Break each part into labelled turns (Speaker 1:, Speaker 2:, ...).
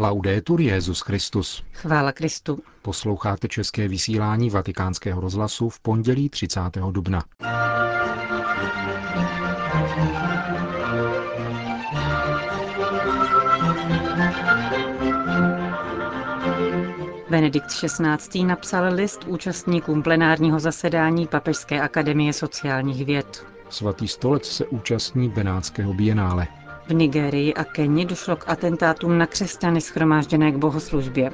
Speaker 1: Laudetur Jezus Christus.
Speaker 2: Chvála Kristu.
Speaker 1: Posloucháte české vysílání Vatikánského rozhlasu v pondělí 30. dubna.
Speaker 2: Benedikt XVI. napsal list účastníkům plenárního zasedání Papežské akademie sociálních věd.
Speaker 1: Svatý stolec se účastní Benátského bienále.
Speaker 2: V Nigérii a Keni došlo k atentátům na křesťany schromážděné k bohoslužbě.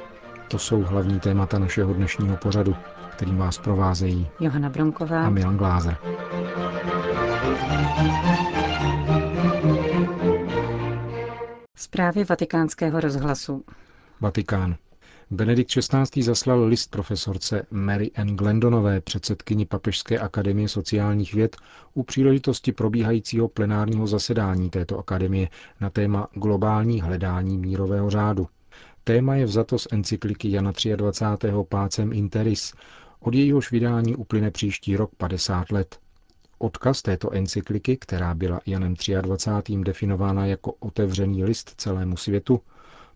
Speaker 1: To jsou hlavní témata našeho dnešního pořadu, kterým vás provázejí
Speaker 2: Johana Bronková
Speaker 1: a Milan Glázer.
Speaker 2: Zprávy vatikánského rozhlasu.
Speaker 1: Vatikán. Benedikt XVI. zaslal list profesorce Mary Ann Glendonové, předsedkyni Papežské akademie sociálních věd, u příležitosti probíhajícího plenárního zasedání této akademie na téma globální hledání mírového řádu. Téma je vzato z encykliky Jana 23. Pácem Interis, od jejíhož vydání uplyne příští rok 50 let. Odkaz této encykliky, která byla Janem 23. definována jako otevřený list celému světu,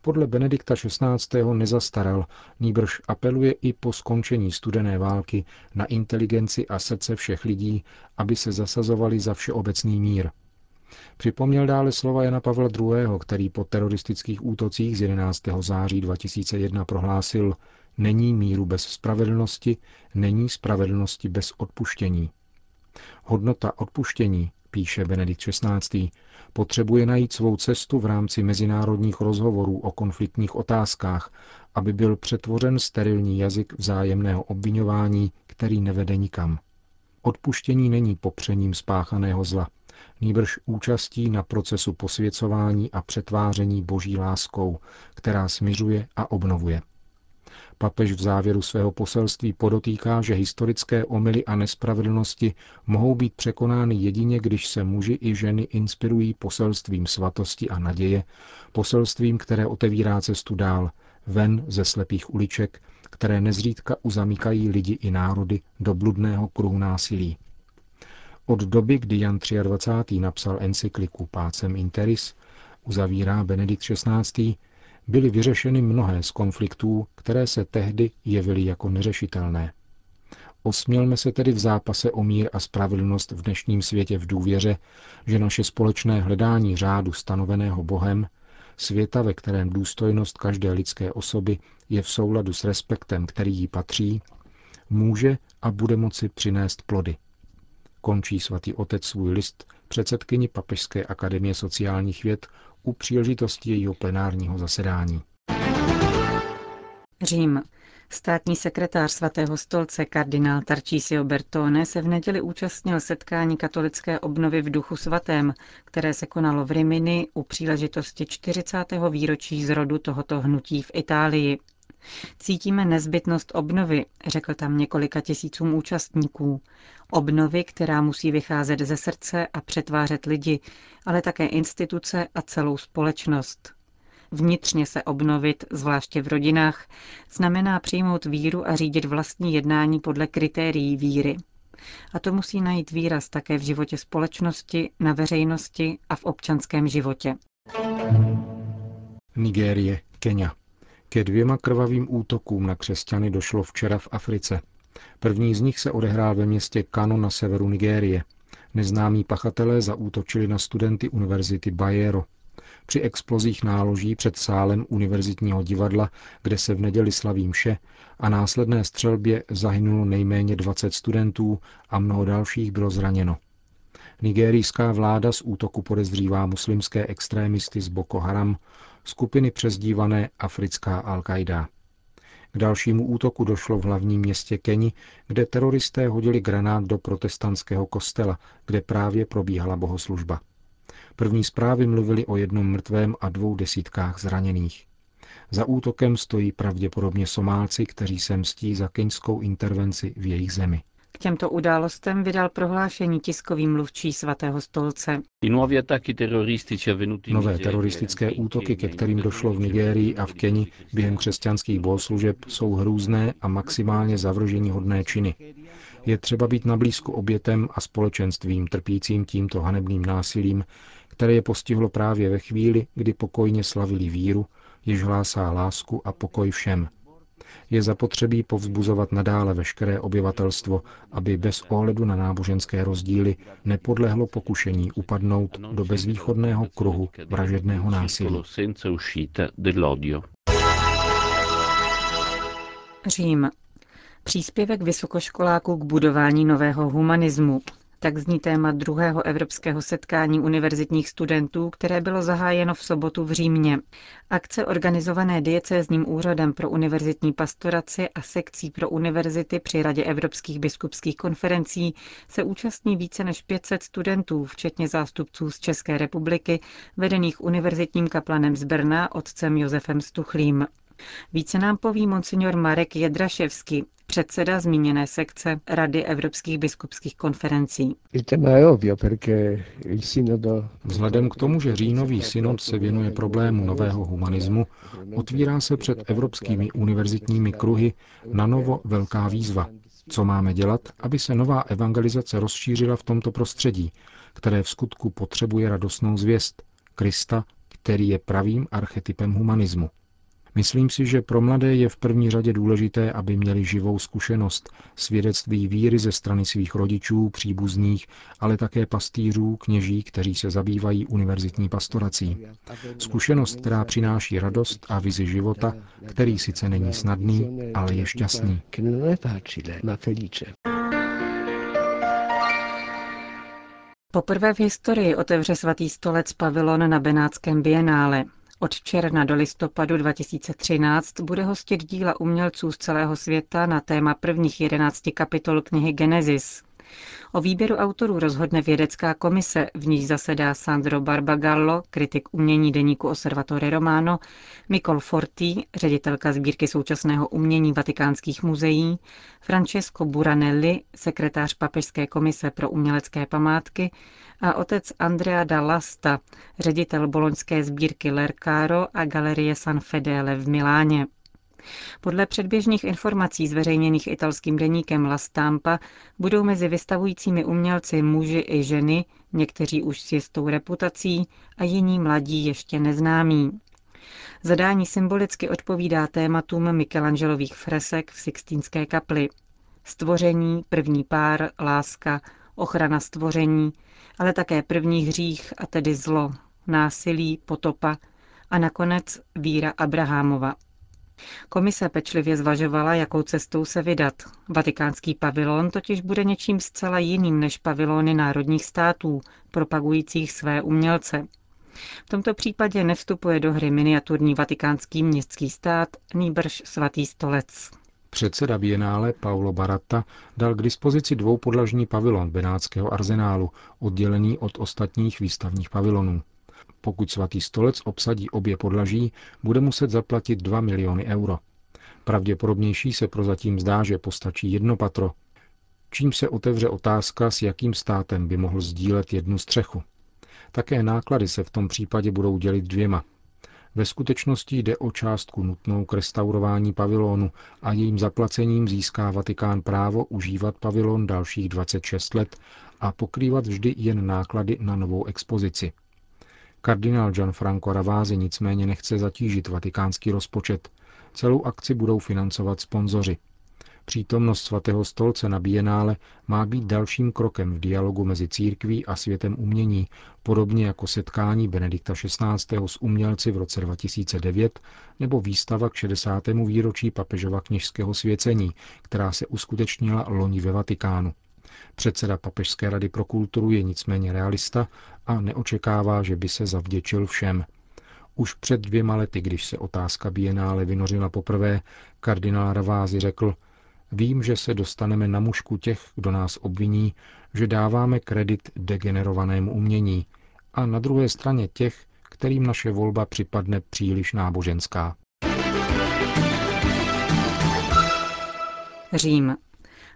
Speaker 1: podle Benedikta XVI. nezastaral, nýbrž apeluje i po skončení studené války na inteligenci a srdce všech lidí, aby se zasazovali za všeobecný mír. Připomněl dále slova Jana Pavla II., který po teroristických útocích z 11. září 2001 prohlásil Není míru bez spravedlnosti, není spravedlnosti bez odpuštění. Hodnota odpuštění, píše Benedikt XVI., potřebuje najít svou cestu v rámci mezinárodních rozhovorů o konfliktních otázkách, aby byl přetvořen sterilní jazyk vzájemného obvinování, který nevede nikam. Odpuštění není popřením spáchaného zla, nýbrž účastí na procesu posvěcování a přetváření boží láskou, která smiřuje a obnovuje. Papež v závěru svého poselství podotýká, že historické omily a nespravedlnosti mohou být překonány jedině, když se muži i ženy inspirují poselstvím svatosti a naděje, poselstvím, které otevírá cestu dál, ven ze slepých uliček, které nezřídka uzamykají lidi i národy do bludného kruhu násilí. Od doby, kdy Jan 23. napsal encykliku Pácem Interis, uzavírá Benedikt XVI., byly vyřešeny mnohé z konfliktů, které se tehdy jevily jako neřešitelné. Osmělme se tedy v zápase o mír a spravedlnost v dnešním světě v důvěře, že naše společné hledání řádu stanoveného Bohem, světa, ve kterém důstojnost každé lidské osoby je v souladu s respektem, který jí patří, může a bude moci přinést plody. Končí svatý otec svůj list předsedkyni Papežské akademie sociálních věd u příležitosti jejího plenárního zasedání.
Speaker 2: Řím. Státní sekretář svatého stolce kardinál Tarcísio Bertone se v neděli účastnil setkání katolické obnovy v duchu svatém, které se konalo v Rimini u příležitosti 40. výročí zrodu tohoto hnutí v Itálii. Cítíme nezbytnost obnovy, řekl tam několika tisícům účastníků. Obnovy, která musí vycházet ze srdce a přetvářet lidi, ale také instituce a celou společnost. Vnitřně se obnovit, zvláště v rodinách, znamená přijmout víru a řídit vlastní jednání podle kritérií víry. A to musí najít výraz také v životě společnosti, na veřejnosti a v občanském životě.
Speaker 1: Nigérie, Kenia. Ke dvěma krvavým útokům na křesťany došlo včera v Africe. První z nich se odehrál ve městě Kano na severu Nigérie. Neznámí pachatelé zaútočili na studenty univerzity Bayero. Při explozích náloží před sálem univerzitního divadla, kde se v neděli slaví mše, a následné střelbě zahynulo nejméně 20 studentů a mnoho dalších bylo zraněno. Nigérijská vláda z útoku podezřívá muslimské extrémisty z Boko Haram, skupiny přezdívané Africká Al-Qaida. K dalšímu útoku došlo v hlavním městě Keni, kde teroristé hodili granát do protestantského kostela, kde právě probíhala bohoslužba. První zprávy mluvily o jednom mrtvém a dvou desítkách zraněných. Za útokem stojí pravděpodobně Somálci, kteří se mstí za keňskou intervenci v jejich zemi.
Speaker 2: K těmto událostem vydal prohlášení tiskový mluvčí svatého stolce.
Speaker 1: Nové teroristické útoky, ke kterým došlo v Nigérii a v Keni během křesťanských bohoslužeb, jsou hrůzné a maximálně zavržení hodné činy. Je třeba být nablízku obětem a společenstvím trpícím tímto hanebným násilím, které je postihlo právě ve chvíli, kdy pokojně slavili víru, jež hlásá lásku a pokoj všem. Je zapotřebí povzbuzovat nadále veškeré obyvatelstvo, aby bez ohledu na náboženské rozdíly nepodlehlo pokušení upadnout do bezvýchodného kruhu vražedného násilí.
Speaker 2: Řím. Příspěvek vysokoškoláků k budování nového humanismu. Tak zní téma druhého evropského setkání univerzitních studentů, které bylo zahájeno v sobotu v Římě. Akce organizované diecézním úřadem pro univerzitní pastoraci a sekcí pro univerzity při Radě evropských biskupských konferencí se účastní více než 500 studentů, včetně zástupců z České republiky, vedených univerzitním kaplanem z Brna, otcem Josefem Stuchlým. Více nám poví monsignor Marek Jedraševský, předseda zmíněné sekce Rady Evropských biskupských konferencí.
Speaker 1: Vzhledem k tomu, že říjnový synod se věnuje problému nového humanismu, otvírá se před evropskými univerzitními kruhy na novo velká výzva. Co máme dělat, aby se nová evangelizace rozšířila v tomto prostředí, které v skutku potřebuje radostnou zvěst, Krista, který je pravým archetypem humanismu. Myslím si, že pro mladé je v první řadě důležité, aby měli živou zkušenost, svědectví víry ze strany svých rodičů, příbuzných, ale také pastýřů, kněží, kteří se zabývají univerzitní pastorací. Zkušenost, která přináší radost a vizi života, který sice není snadný, ale je šťastný.
Speaker 2: Poprvé v historii otevře svatý stolec pavilon na Benátském bienále. Od června do listopadu 2013 bude hostit díla umělců z celého světa na téma prvních jedenácti kapitol knihy Genesis. O výběru autorů rozhodne vědecká komise, v níž zasedá Sandro Barbagallo, kritik umění deníku Osservatore Romano, Mikol Forti, ředitelka sbírky současného umění vatikánských muzeí, Francesco Buranelli, sekretář Papežské komise pro umělecké památky a otec Andrea da Lasta, ředitel boloňské sbírky Lercaro a galerie San Fedele v Miláně. Podle předběžných informací zveřejněných italským deníkem La Stampa budou mezi vystavujícími umělci muži i ženy, někteří už s jistou reputací a jiní mladí ještě neznámí. Zadání symbolicky odpovídá tématům Michelangelových fresek v Sixtínské kapli. Stvoření, první pár, láska, ochrana stvoření, ale také první hřích, a tedy zlo, násilí, potopa a nakonec víra Abrahamova. Komise pečlivě zvažovala, jakou cestou se vydat. Vatikánský pavilon totiž bude něčím zcela jiným než pavilony národních států, propagujících své umělce. V tomto případě nevstupuje do hry miniaturní vatikánský městský stát, nýbrž svatý stolec.
Speaker 1: Předseda Bienále Paulo Baratta dal k dispozici dvoupodlažní pavilon Benátského arzenálu, oddělený od ostatních výstavních pavilonů. Pokud svatý stolec obsadí obě podlaží, bude muset zaplatit 2 miliony euro. Pravděpodobnější se prozatím zdá, že postačí jedno patro, čím se otevře otázka, s jakým státem by mohl sdílet jednu střechu. Také náklady se v tom případě budou dělit dvěma. Ve skutečnosti jde o částku nutnou k restaurování pavilonu a jejím zaplacením získá Vatikán právo užívat pavilon dalších 26 let a pokrývat vždy jen náklady na novou expozici. Kardinál Gianfranco Ravázi nicméně nechce zatížit vatikánský rozpočet. Celou akci budou financovat sponzoři. Přítomnost svatého stolce na Bienále má být dalším krokem v dialogu mezi církví a světem umění, podobně jako setkání Benedikta XVI. s umělci v roce 2009 nebo výstava k 60. výročí papežova kněžského svěcení, která se uskutečnila loni ve Vatikánu. Předseda Papežské rady pro kulturu je nicméně realista a neočekává, že by se zavděčil všem. Už před dvěma lety, když se otázka Bienále vynořila poprvé, kardinál Ravázi řekl, vím, že se dostaneme na mušku těch, kdo nás obviní, že dáváme kredit degenerovanému umění a na druhé straně těch, kterým naše volba připadne příliš náboženská.
Speaker 2: Řím.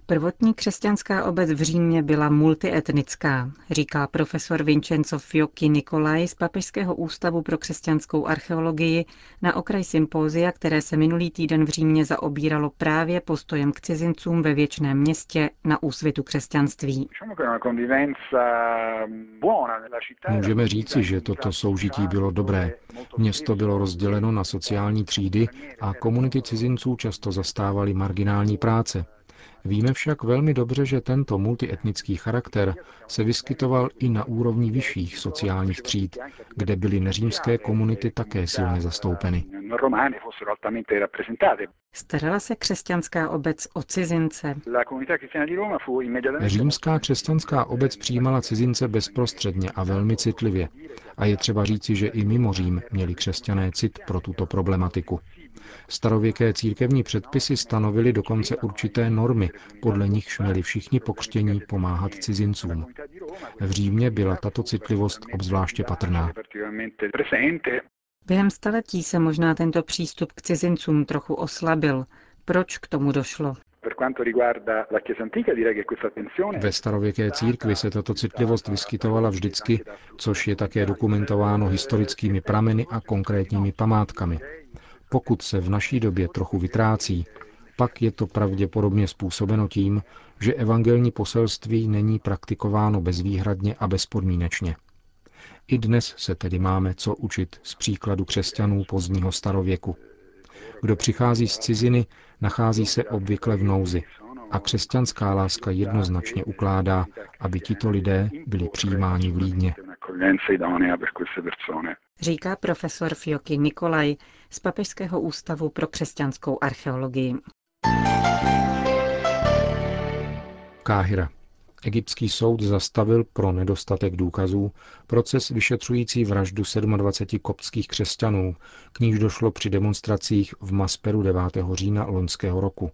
Speaker 2: Prvotní křesťanská obec v Římě byla multietnická, říká profesor Vincenzo Fiocchi Nikolaj z Papežského ústavu pro křesťanskou archeologii na okraj sympózia, které se minulý týden v Římě zaobíralo právě postojem k cizincům ve věčném městě na úsvitu křesťanství.
Speaker 1: Můžeme říci, že toto soužití bylo dobré. Město bylo rozděleno na sociální třídy a komunity cizinců často zastávaly marginální práce. Víme však velmi dobře, že tento multietnický charakter se vyskytoval i na úrovni vyšších sociálních tříd, kde byly neřímské komunity také silně zastoupeny.
Speaker 2: Starala se křesťanská obec o cizince.
Speaker 1: Římská křesťanská obec přijímala cizince bezprostředně a velmi citlivě. A je třeba říci, že i mimo Řím měli křesťané cit pro tuto problematiku. Starověké církevní předpisy stanovily dokonce určité normy, podle nichž měli všichni pokřtění pomáhat cizincům. V Římě byla tato citlivost obzvláště patrná.
Speaker 2: Během staletí se možná tento přístup k cizincům trochu oslabil. Proč k tomu došlo?
Speaker 1: Ve starověké církvi se tato citlivost vyskytovala vždycky, což je také dokumentováno historickými prameny a konkrétními památkami. Pokud se v naší době trochu vytrácí, pak je to pravděpodobně způsobeno tím, že evangelní poselství není praktikováno bezvýhradně a bezpodmínečně. I dnes se tedy máme co učit z příkladu křesťanů pozdního starověku. Kdo přichází z ciziny, nachází se obvykle v nouzi a křesťanská láska jednoznačně ukládá, aby tito lidé byli přijímáni v Lídně.
Speaker 2: Říká profesor Fioky Nikolaj z Papežského ústavu pro křesťanskou archeologii.
Speaker 1: Káhira. Egyptský soud zastavil pro nedostatek důkazů proces vyšetřující vraždu 27 koptských křesťanů, k níž došlo při demonstracích v Masperu 9. října loňského roku.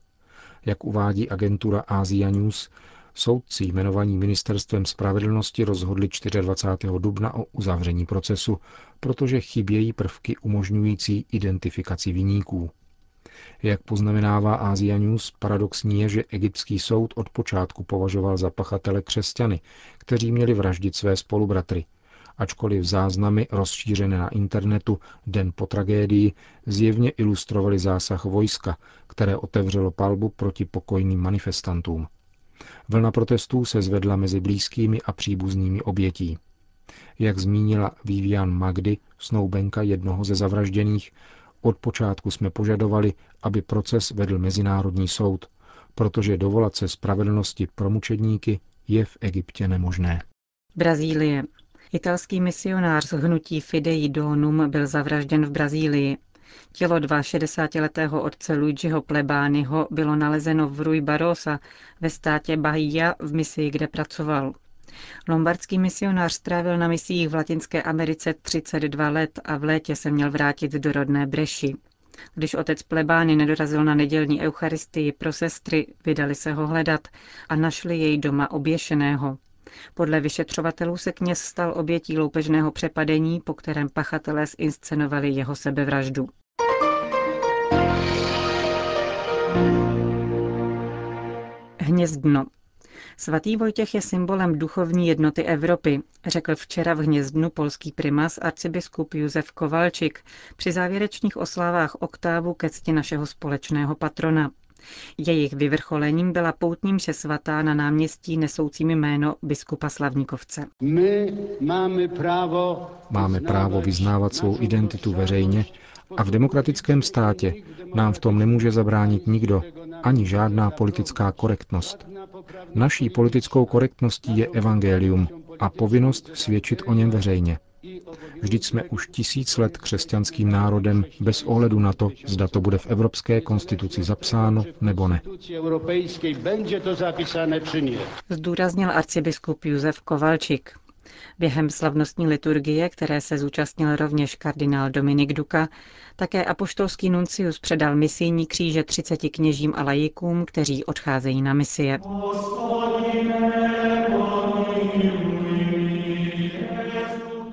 Speaker 1: Jak uvádí agentura Asia News, soudci jmenovaní ministerstvem spravedlnosti rozhodli 24. dubna o uzavření procesu, protože chybějí prvky umožňující identifikaci viníků. Jak poznamenává Asia News, paradoxní je, že egyptský soud od počátku považoval za pachatele křesťany, kteří měli vraždit své spolubratry. Ačkoliv záznamy rozšířené na internetu den po tragédii zjevně ilustrovaly zásah vojska, které otevřelo palbu proti pokojným manifestantům. Vlna protestů se zvedla mezi blízkými a příbuznými obětí. Jak zmínila Vivian Magdy, snoubenka jednoho ze zavražděných, od počátku jsme požadovali, aby proces vedl Mezinárodní soud, protože dovolat se spravedlnosti pro mučedníky je v Egyptě nemožné.
Speaker 2: Brazílie. Italský misionář z hnutí Fidei Donum byl zavražděn v Brazílii. Tělo 62-letého otce Luigiho Plebányho bylo nalezeno v Rui Barosa ve státě Bahia v misii, kde pracoval. Lombardský misionář strávil na misiích v Latinské Americe 32 let a v létě se měl vrátit do rodné Breši. Když otec plebány nedorazil na nedělní eucharistii pro sestry, vydali se ho hledat a našli jej doma oběšeného. Podle vyšetřovatelů se kněz stal obětí loupežného přepadení, po kterém pachatelé zinscenovali jeho sebevraždu. Hnězdno. Svatý Vojtěch je symbolem duchovní jednoty Evropy, řekl včera v Hnězdnu polský primas arcibiskup Josef Kovalčik při závěrečných oslávách oktávu ke cti našeho společného patrona. Jejich vyvrcholením byla poutním se svatá na náměstí nesoucím jméno biskupa Slavníkovce.
Speaker 1: My máme právo, máme právo vyznávat svou identitu veřejně a v demokratickém státě nám v tom nemůže zabránit nikdo, ani žádná politická korektnost. Naší politickou korektností je evangelium a povinnost svědčit o něm veřejně. Vždyť jsme už tisíc let křesťanským národem bez ohledu na to, zda to bude v Evropské konstituci zapsáno nebo ne.
Speaker 2: Zdůraznil arcibiskup Josef Kovalčik. Během slavnostní liturgie, které se zúčastnil rovněž kardinál Dominik Duka, také apoštolský nuncius předal misijní kříže 30 kněžím a lajikům, kteří odcházejí na misie.